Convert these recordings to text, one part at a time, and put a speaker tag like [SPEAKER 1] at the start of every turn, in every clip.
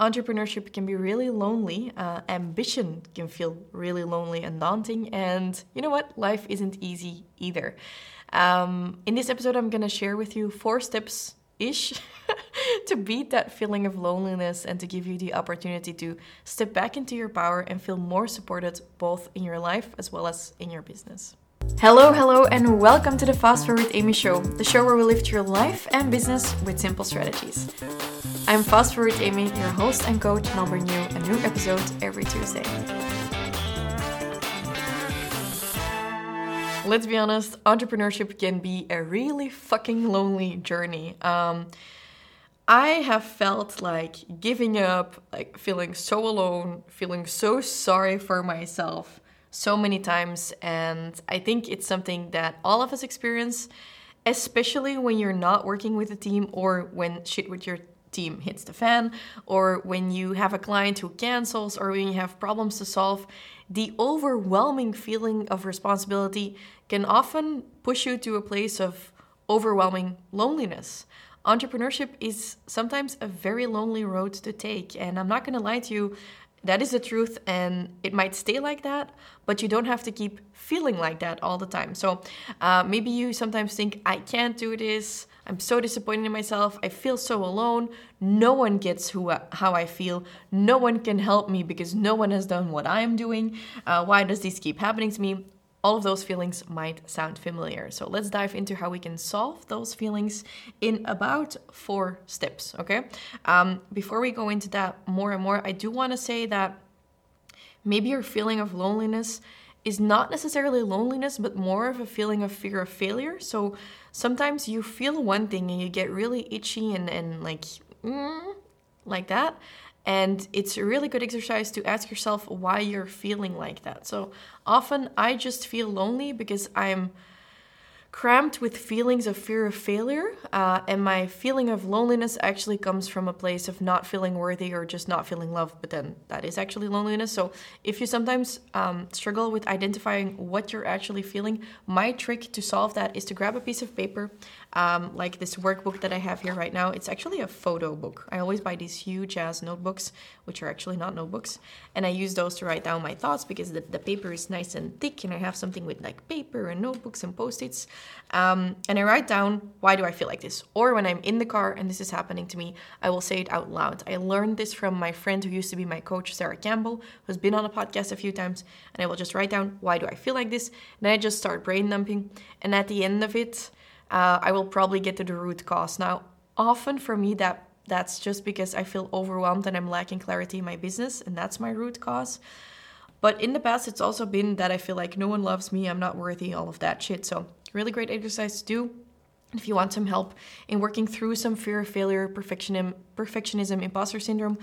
[SPEAKER 1] entrepreneurship can be really lonely, uh, ambition can feel really lonely and daunting, and you know what? Life isn't easy either. Um, in this episode, I'm gonna share with you four steps ish to beat that feeling of loneliness and to give you the opportunity to step back into your power and feel more supported both in your life as well as in your business. Hello, hello, and welcome to the Fast Forward Amy Show, the show where we lift your life and business with simple strategies. I'm Fast Forward Amy, your host and coach, and I'll bring you a new episode every Tuesday. Let's be honest, entrepreneurship can be a really fucking lonely journey. Um, I have felt like giving up, like feeling so alone, feeling so sorry for myself so many times. And I think it's something that all of us experience, especially when you're not working with a team or when shit with your team hits the fan, or when you have a client who cancels, or when you have problems to solve. The overwhelming feeling of responsibility can often push you to a place of overwhelming loneliness. Entrepreneurship is sometimes a very lonely road to take, and I'm not gonna lie to you, that is the truth, and it might stay like that, but you don't have to keep feeling like that all the time. So uh, maybe you sometimes think, I can't do this. I'm so disappointed in myself. I feel so alone. No one gets who uh, how I feel. No one can help me because no one has done what I'm doing. Uh, why does this keep happening to me? All of those feelings might sound familiar. So let's dive into how we can solve those feelings in about four steps, okay? Um, before we go into that more and more, I do want to say that maybe your feeling of loneliness is not necessarily loneliness, but more of a feeling of fear of failure. So sometimes you feel one thing and you get really itchy and, and like, mm, like that. And it's a really good exercise to ask yourself why you're feeling like that. So often I just feel lonely because I'm cramped with feelings of fear of failure. Uh, and my feeling of loneliness actually comes from a place of not feeling worthy or just not feeling loved. But then that is actually loneliness. So if you sometimes um, struggle with identifying what you're actually feeling, my trick to solve that is to grab a piece of paper, um, like this workbook that I have here right now. It's actually a photo book. I always buy these huge ass notebooks, which are actually not notebooks. And I use those to write down my thoughts because the, the paper is nice and thick and I have something with like paper and notebooks and post its. Um, and I write down why do I feel like this? Or when I'm in the car and this is happening to me, I will say it out loud. I learned this from my friend who used to be my coach, Sarah Campbell, who's been on a podcast a few times. And I will just write down why do I feel like this? And then I just start brain dumping. And at the end of it, uh, I will probably get to the root cause. Now, often for me, that that's just because I feel overwhelmed and I'm lacking clarity in my business, and that's my root cause. But in the past, it's also been that I feel like no one loves me, I'm not worthy, all of that shit. So, really great exercise to do. If you want some help in working through some fear of failure, perfectionism, perfectionism, imposter syndrome,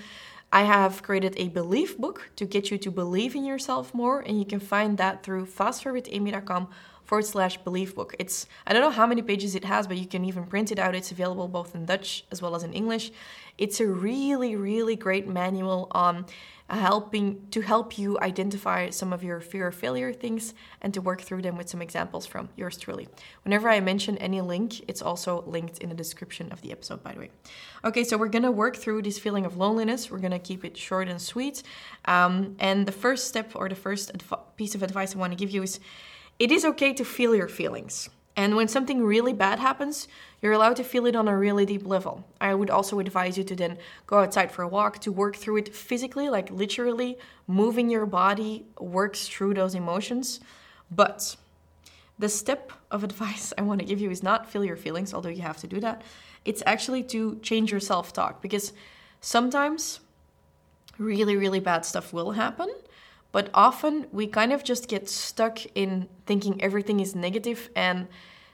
[SPEAKER 1] I have created a belief book to get you to believe in yourself more, and you can find that through fastforwardamy.com forward slash belief book. It's I don't know how many pages it has, but you can even print it out. It's available both in Dutch as well as in English. It's a really, really great manual on helping to help you identify some of your fear of failure things and to work through them with some examples from yours truly. Whenever I mention any link, it's also linked in the description of the episode, by the way. Okay, so we're gonna work through this feeling of loneliness. We're gonna keep it short and sweet. Um, and the first step or the first adv- piece of advice I want to give you is it is okay to feel your feelings. And when something really bad happens, you're allowed to feel it on a really deep level. I would also advise you to then go outside for a walk to work through it physically, like literally moving your body works through those emotions. But the step of advice I want to give you is not feel your feelings, although you have to do that. It's actually to change your self talk because sometimes really, really bad stuff will happen. But often we kind of just get stuck in thinking everything is negative and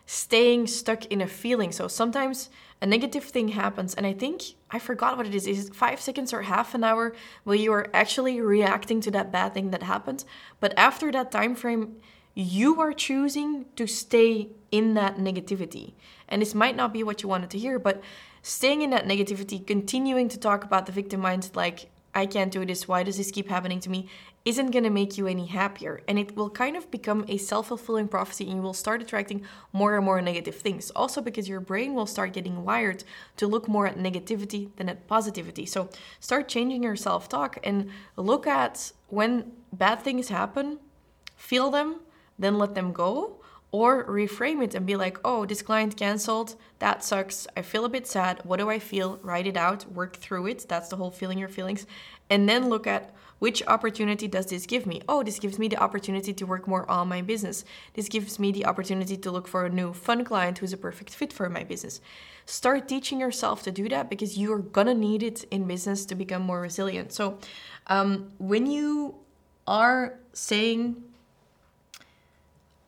[SPEAKER 1] staying stuck in a feeling. So sometimes a negative thing happens, and I think I forgot what it is. Is it five seconds or half an hour where you are actually reacting to that bad thing that happened? But after that time frame, you are choosing to stay in that negativity. And this might not be what you wanted to hear, but staying in that negativity, continuing to talk about the victim mindset like I can't do this. Why does this keep happening to me? Isn't going to make you any happier and it will kind of become a self-fulfilling prophecy and you will start attracting more and more negative things. Also because your brain will start getting wired to look more at negativity than at positivity. So start changing your self-talk and look at when bad things happen feel them then let them go or reframe it and be like, oh, this client canceled. That sucks. I feel a bit sad. What do I feel? Write it out, work through it. That's the whole feeling your feelings. And then look at which opportunity does this give me? Oh, this gives me the opportunity to work more on my business. This gives me the opportunity to look for a new fun client who's a perfect fit for my business. Start teaching yourself to do that because you're gonna need it in business to become more resilient. So, um, when you are saying,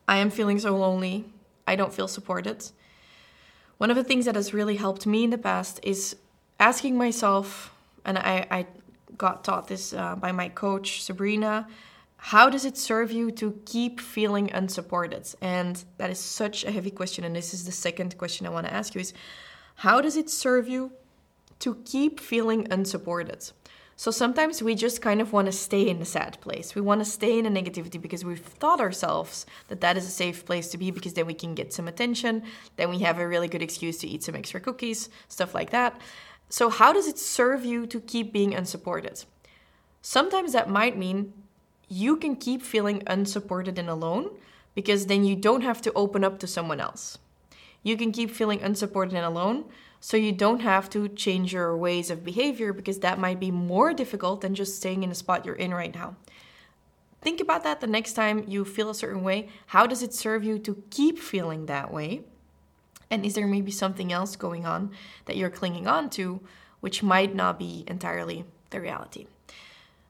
[SPEAKER 1] I am feeling so lonely, I don't feel supported, one of the things that has really helped me in the past is asking myself, and I, I got taught this uh, by my coach, Sabrina. How does it serve you to keep feeling unsupported? And that is such a heavy question. And this is the second question I want to ask you is how does it serve you to keep feeling unsupported? So sometimes we just kind of want to stay in a sad place. We want to stay in a negativity because we've thought ourselves that that is a safe place to be because then we can get some attention, then we have a really good excuse to eat some extra cookies, stuff like that. So, how does it serve you to keep being unsupported? Sometimes that might mean you can keep feeling unsupported and alone because then you don't have to open up to someone else. You can keep feeling unsupported and alone so you don't have to change your ways of behavior because that might be more difficult than just staying in the spot you're in right now. Think about that the next time you feel a certain way. How does it serve you to keep feeling that way? And is there maybe something else going on that you're clinging on to, which might not be entirely the reality?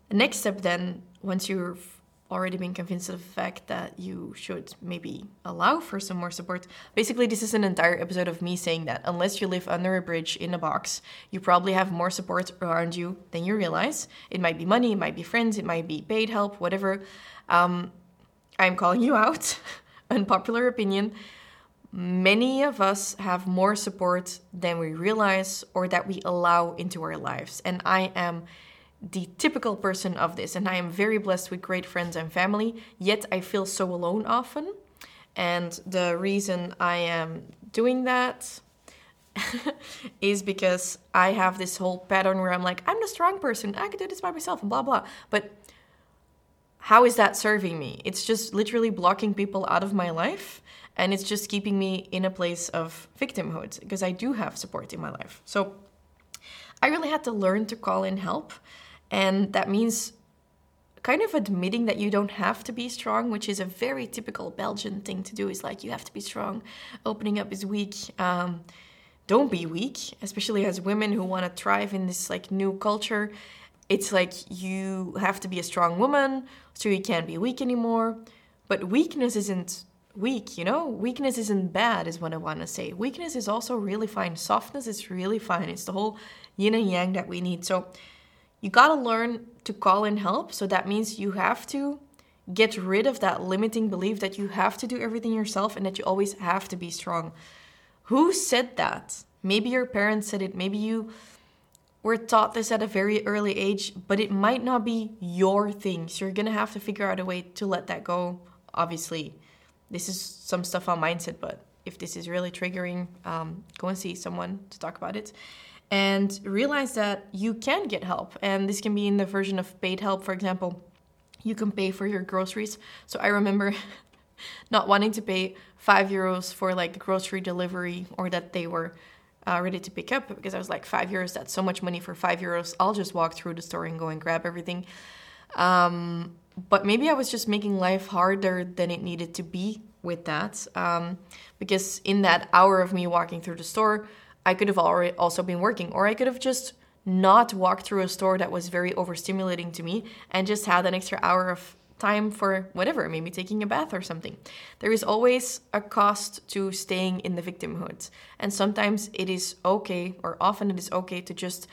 [SPEAKER 1] The next step, then, once you've already been convinced of the fact that you should maybe allow for some more support. Basically, this is an entire episode of me saying that unless you live under a bridge in a box, you probably have more support around you than you realize. It might be money, it might be friends, it might be paid help, whatever. Um, I'm calling you out. Unpopular opinion many of us have more support than we realize or that we allow into our lives. And I am the typical person of this, and I am very blessed with great friends and family, yet I feel so alone often. And the reason I am doing that is because I have this whole pattern where I'm like, I'm the strong person, I can do this by myself, and blah, blah. But how is that serving me? It's just literally blocking people out of my life and it's just keeping me in a place of victimhood because I do have support in my life. So I really had to learn to call in help. And that means kind of admitting that you don't have to be strong, which is a very typical Belgian thing to do, is like you have to be strong. Opening up is weak. Um, don't be weak, especially as women who want to thrive in this like new culture. It's like you have to be a strong woman, so you can't be weak anymore. But weakness isn't weak, you know? Weakness isn't bad, is what I want to say. Weakness is also really fine. Softness is really fine. It's the whole yin and yang that we need. So you got to learn to call in help. So that means you have to get rid of that limiting belief that you have to do everything yourself and that you always have to be strong. Who said that? Maybe your parents said it. Maybe you were taught this at a very early age, but it might not be your thing. So you're to have to figure out a way to let that go, obviously this is some stuff on mindset, but if this is really triggering, um, go and see someone to talk about it. And realize that you can get help. And this can be in the version of paid help, for example. You can pay for your groceries. So I remember not wanting to pay five euros for like the grocery delivery or that they were uh, ready to pick up because I was like, five euros, that's so much money for five euros. I'll just walk through the store and go and grab everything. Um, but maybe I was just making life harder than it needed to be with that. Um, because in that hour of me walking through the store, I could have already also been working, or I could have just not walked through a store that was very overstimulating to me and just had an extra hour of time for whatever, maybe taking a bath or something. There is always a cost to staying in the victimhood. And sometimes it is okay, or often it is okay, to just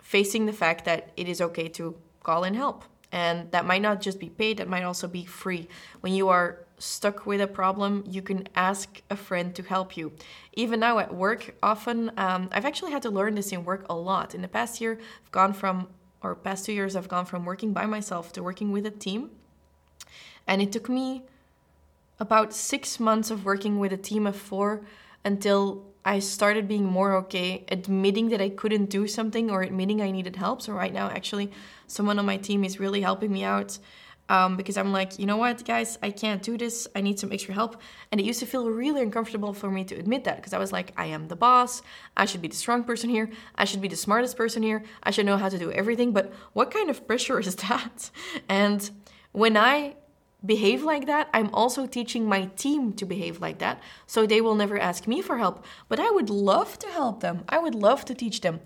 [SPEAKER 1] facing the fact that it is okay to call in help. And that might not just be paid, that might also be free. When you are stuck with a problem, you can ask a friend to help you. Even now at work, often, um, I've actually had to learn this in work a lot. In the past year, I've gone from or past two years, I've gone from working by myself to working with a team. And it took me about six months of working with a team of four until I started being more okay admitting that I couldn't do something or admitting I needed help. So, right now, actually, someone on my team is really helping me out um, because I'm like, you know what, guys, I can't do this. I need some extra help. And it used to feel really uncomfortable for me to admit that because I was like, I am the boss. I should be the strong person here. I should be the smartest person here. I should know how to do everything. But what kind of pressure is that? And when I behave like that, I'm also teaching my team to behave like that. So they will never ask me for help. But I would love to help them. I would love to teach them.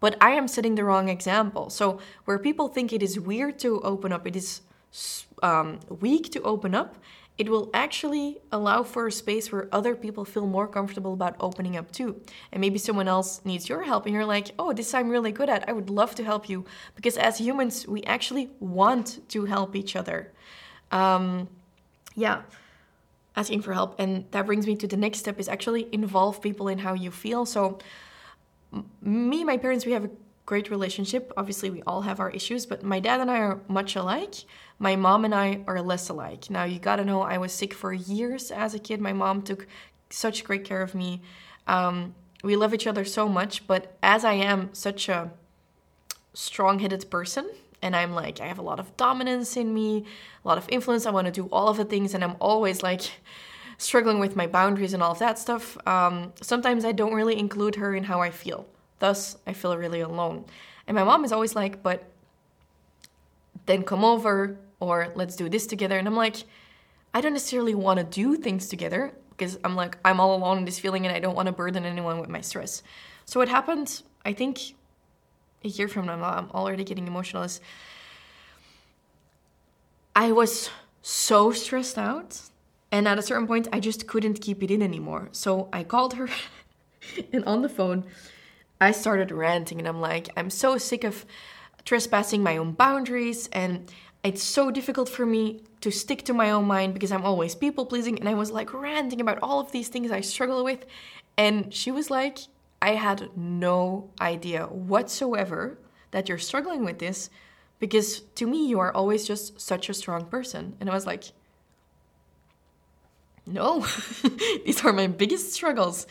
[SPEAKER 1] But I am setting the wrong example. So where people think it is weird to open up, it is um, weak to open up, it will actually allow for a space where other people feel more comfortable about opening up too. And maybe someone else needs your help, and you're like, oh, this I'm really good at. I would love to help you. Because as humans, we actually want to help each other um, yeah asking for help and that brings me to the next step is actually involve people in how you feel so me my parents we have a great relationship obviously we all have our issues but my dad and i are much alike my mom and i are less alike now you gotta know i was sick for years as a kid my mom took such great care of me um, we love each other so much but as i am such a strong-headed person and I'm like, I have a lot of dominance in me, a lot of influence. I want to do all of the things, and I'm always like struggling with my boundaries and all of that stuff. Um, sometimes I don't really include her in how I feel. Thus, I feel really alone. And my mom is always like, but then come over or let's do this together. And I'm like, I don't necessarily want to do things together because I'm like, I'm all alone in this feeling and I don't want to burden anyone with my stress. So, what happened, I think a year from now, I'm already getting emotional, is I was so stressed out. And at a certain point, I just couldn't keep it in anymore. So I called her, and on the phone, I started ranting. And I'm like, I'm so sick of trespassing my own boundaries. And it's so difficult for me to stick to my own mind because I'm always people pleasing. And I was like ranting about all of these things I struggle with. And she was like, I had no idea whatsoever that you're struggling with this because to me, you are always just such a strong person. And I was like, no, these are my biggest struggles.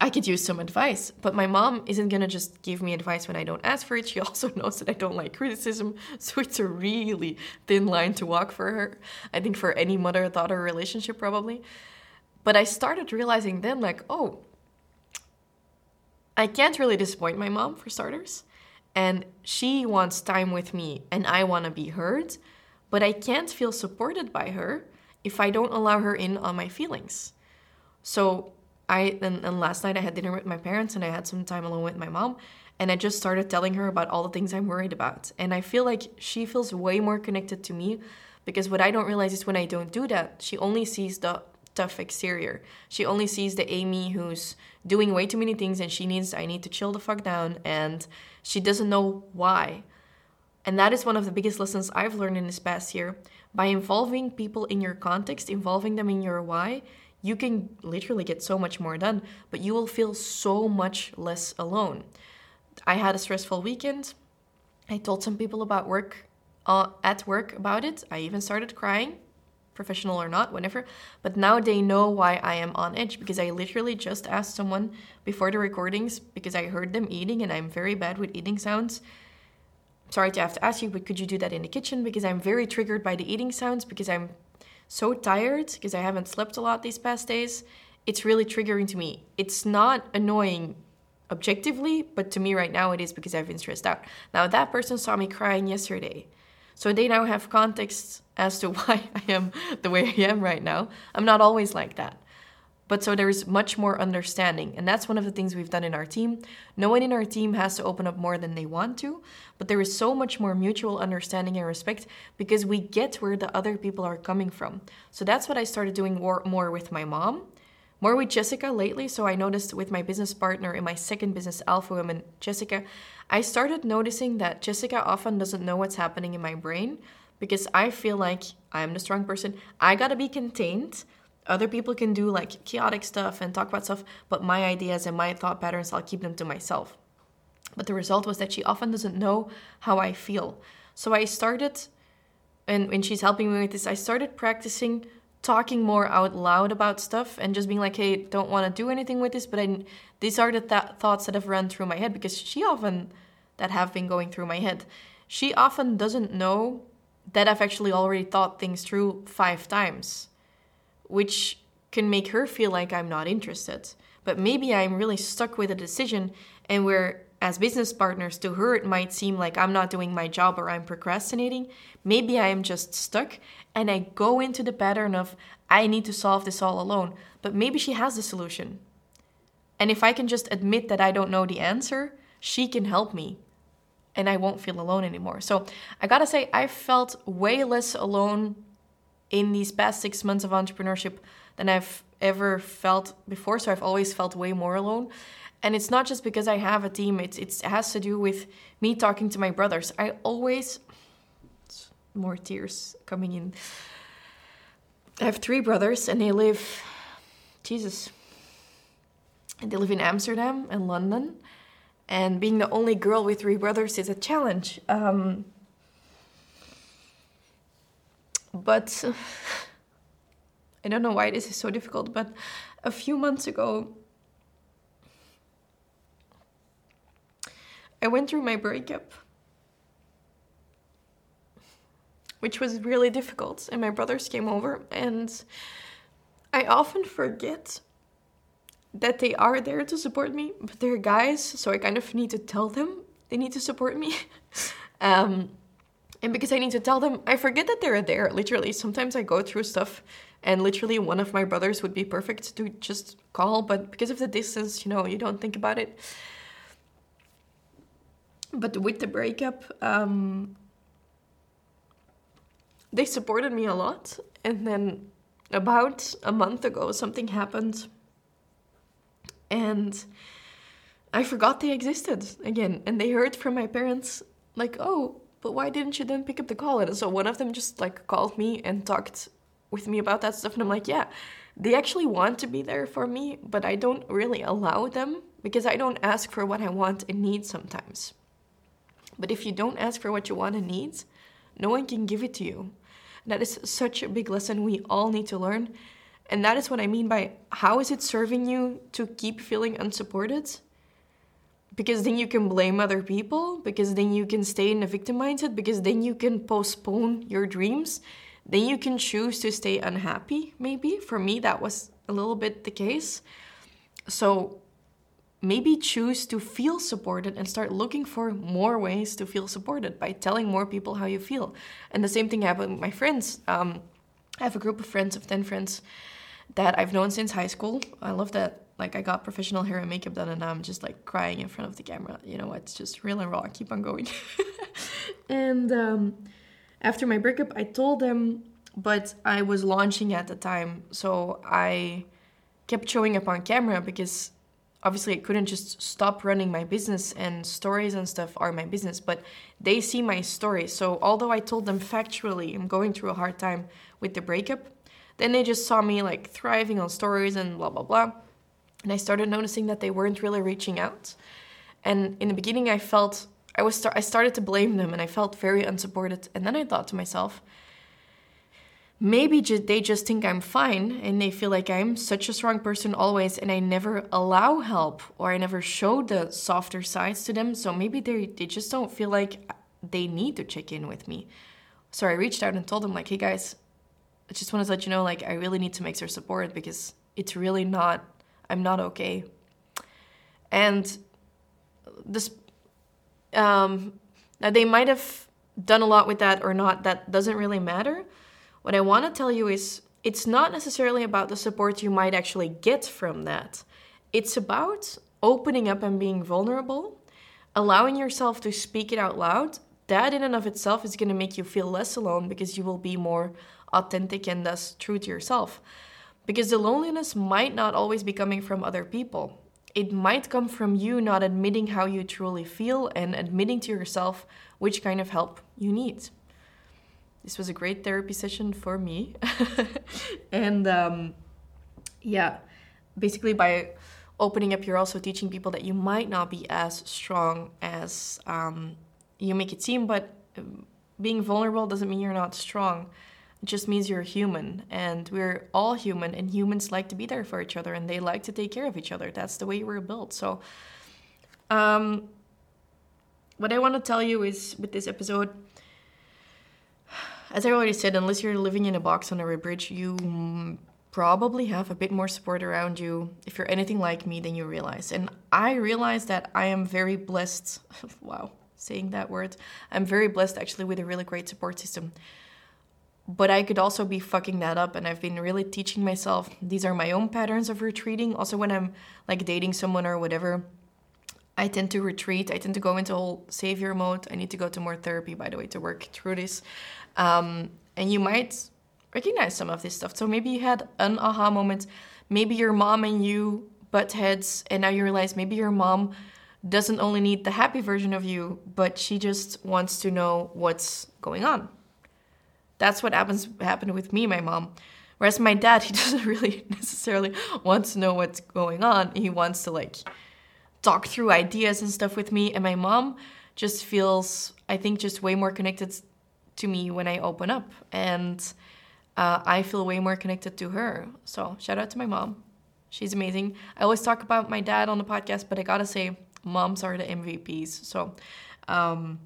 [SPEAKER 1] I could use some advice, but my mom isn't gonna just give me advice when I don't ask for it. She also knows that I don't like criticism, so it's a really thin line to walk for her. I think for any mother daughter relationship, probably. But I started realizing then, like, oh, I can't really disappoint my mom, for starters. And she wants time with me, and I want to be heard. But I can't feel supported by her if I don't allow her in on my feelings. So I and, and last night I had dinner with my parents and I had some time alone with my mom and I just started telling her about all the things I'm worried about. And I feel like she feels way more connected to me because what I don't realize is when I don't do that, she only sees the tough exterior. She only sees the Amy who's doing way too many things and she needs, I need to chill the fuck down, and she doesn't know why. And that is one of the biggest lessons I've learned in this past year. By involving people in your context, involving them in your why, you can literally get so much more done, but you will feel so much less alone. I had a stressful weekend. I told some people about work uh, at work about it. I even started crying professional or not, whatever. But now they know why I am on edge because I literally just asked someone before the recordings because I heard them eating and I'm very bad with eating sounds. Sorry to have to ask you, but could you do that in the kitchen? Because I'm very triggered by the eating sounds because I'm so tired because I haven't slept a lot these past days. It's really triggering to me. It's not annoying objectively, but to me right now it is because I've been stressed out. Now, that person saw me crying yesterday. So they now have context as to why I am the way I am right now. I'm not always like that. But so there is much more understanding. And that's one of the things we've done in our team. No one in our team has to open up more than they want to, but there is so much more mutual understanding and respect because we get where the other people are coming from. So that's what I started doing more, more with my mom, more with Jessica lately. So I noticed with my business partner in my second business, Alpha Women, Jessica, I started noticing that Jessica often doesn't know what's happening in my brain because I feel like I'm the strong person. I gotta be contained. Other people can do like chaotic stuff and talk about stuff, but my ideas and my thought patterns, I'll keep them to myself. But the result was that she often doesn't know how I feel. So I started, and when she's helping me with this, I started practicing talking more out loud about stuff and just being like, hey, don't want to do anything with this. But I, these are the th- thoughts that have run through my head because she often, that have been going through my head. She often doesn't know that I've actually already thought things through five times, which can make her feel like I'm not interested. But maybe I'm really stuck with a decision and where as business partners to her it might seem like I'm not doing my job or I'm procrastinating. Maybe I am just stuck and I go into the pattern of I need to solve this all alone. But maybe she has the solution. And if I can just admit that I don't know the answer, she can help me and I won't feel alone anymore. So I gotta say, I felt way less alone in these past six months of entrepreneurship than I've ever felt before. So I've always felt way more alone. And it's not just because I have a team, it's, it has to do with me talking to my brothers. I always, more tears coming in. I have three brothers and they live, Jesus, And they live in Amsterdam and London. And being the only girl with three brothers is a challenge. Um, but I don't know why this is so difficult, but a few months ago, I went through my breakup, which was really difficult. And my brothers came over, and I often forget that they are there to support me, but they're guys, so I kind of need to tell them they need to support me. um, and because I need to tell them, I forget that they're there. Literally, sometimes I go through stuff, and literally one of my brothers would be perfect to just call, but because of the distance, you know, you don't think about it but with the breakup, um, they supported me a lot. And then about a month ago, something happened. And I forgot they existed again. And they heard from my parents, like, oh, but why didn't you then pick up the call? And so one of them just like called me and talked with me about that stuff. And I'm like, yeah, they actually want to be there for me, but I don't really allow them because I don't ask for what I want and need sometimes. But if you don't ask for what you want and need, no one can give it to you. That is such a big lesson we all need to learn. And that is what I mean by how is it serving you to keep feeling unsupported? Because then you can blame other people, because then you can stay in a victim mindset, because then you can postpone your dreams, then you can choose to stay unhappy, maybe. For me, that was a little bit the case. So maybe choose to feel supported and start looking for more ways to feel supported by telling more people how you feel. And the same thing happened with my friends. Um, I have a group of friends of 10 friends that I've known since high school. I love that. Like, I got professional hair and makeup done, and now I'm just like crying in front of the camera. You know, it's just real and raw. Keep on going. and um, after my breakup, I told them, but I was launching at the time. So I kept showing up on camera because obviously I couldn't just stop running my business and stories and stuff are my business, but they see my story. So although I told them factually I'm going through a hard time with the breakup, then they just saw me like thriving on stories and blah blah blah. And I started noticing that they weren't really reaching out. And in the beginning I felt I was I started to blame them and I felt very unsupported. And then I thought to myself, maybe they just think I'm fine and they feel like I'm such a strong person always and I never allow help or I never show the softer sides to them. So maybe they, they just don't feel like they need to check in with me. So I reached out and told them, like, hey guys, I just want to let you know, like, I really need some extra support because it's really not, I'm not okay. And this, um, now they might have done a lot with that or not, that doesn't really matter what I want to tell you is it's not necessarily about the support you might actually get from that. It's about opening up and being vulnerable, allowing yourself to speak it out loud. That, in and of itself, is going to make you feel less alone because you will be more authentic and thus true to yourself. Because the loneliness might not always be coming from other people. It might come from you not admitting how you truly feel and admitting to yourself which kind of help you need this was a great therapy session for me. and um, yeah, basically by opening up, you're also teaching people that you might not be as strong as um, you make it seem, but um, being vulnerable doesn't mean you're not strong. It just means you're human, and we're all human, and humans like to be there for each other, and they like to take care of each other. That's the way we're built. So, um, what I want to tell you is with this episode, as I already said, unless you're living in a box under a bridge, you probably have a bit more support around you. If you're anything like me, then you realize. And I realize that I am very blessed. wow, saying that word. I'm very blessed actually with a really great support system. But I could also be fucking that up, and I've been really teaching myself these are my own patterns of retreating. Also, when I'm like dating someone or whatever, I tend to retreat. I tend to go into whole savior mode. I need to go to more therapy, by the way, to work through this. Um, and you might recognize some of this stuff. So maybe you had an aha moment. Maybe your mom and you butt heads, and now you realize maybe your mom doesn't only need the happy version of you, but she just wants to know what's going on. That's what happens happened with me, my mom. Whereas my dad, he doesn't really necessarily want to know what's going on. He wants to like talk through ideas and stuff with me. And my mom just feels, I think, just way more connected to me when I open up. And uh, I feel way more connected to her. So shout out to my mom. She's amazing. I always talk about my dad on the podcast, but I gotta say, moms are the MVPs. So um,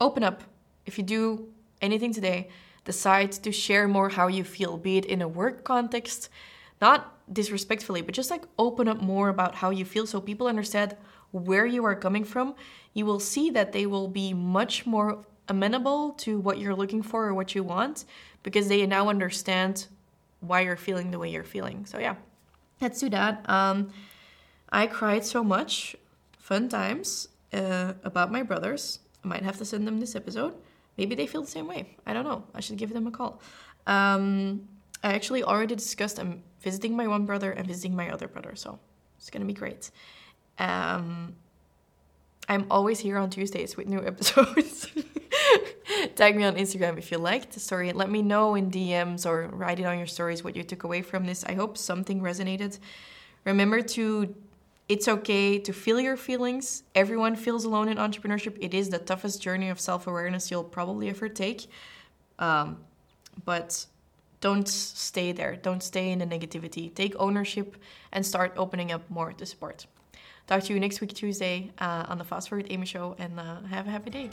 [SPEAKER 1] open up. If you do anything today, decide to share more how you feel, be it in a work context, not disrespectfully, but just like open up more about how you feel so people understand where you are coming from. You will see that they will be much more amenable to what you're looking for or what you want because they now understand why you're feeling the way you're feeling. So, yeah, let's do that. Um, I cried so much, fun times, uh, about my brothers. I might have to send them this episode. Maybe they feel the same way. I don't know. I should give them a call. Um, I actually already discussed I'm visiting my one brother and visiting my other brother, so it's gonna be great. Um, I'm always here on Tuesdays with new episodes. Tag me on Instagram if you liked the story. Let me know in DMs or write it on your stories what you took away from this. I hope something resonated. Remember to it's okay to feel your feelings. Everyone feels alone in entrepreneurship. It is the toughest journey of self awareness you'll probably ever take. Um, but don't stay there. Don't stay in the negativity. Take ownership and start opening up more to support. Talk to you next week, Tuesday, uh, on the Fast Forward Amy Show, and uh, have a happy day.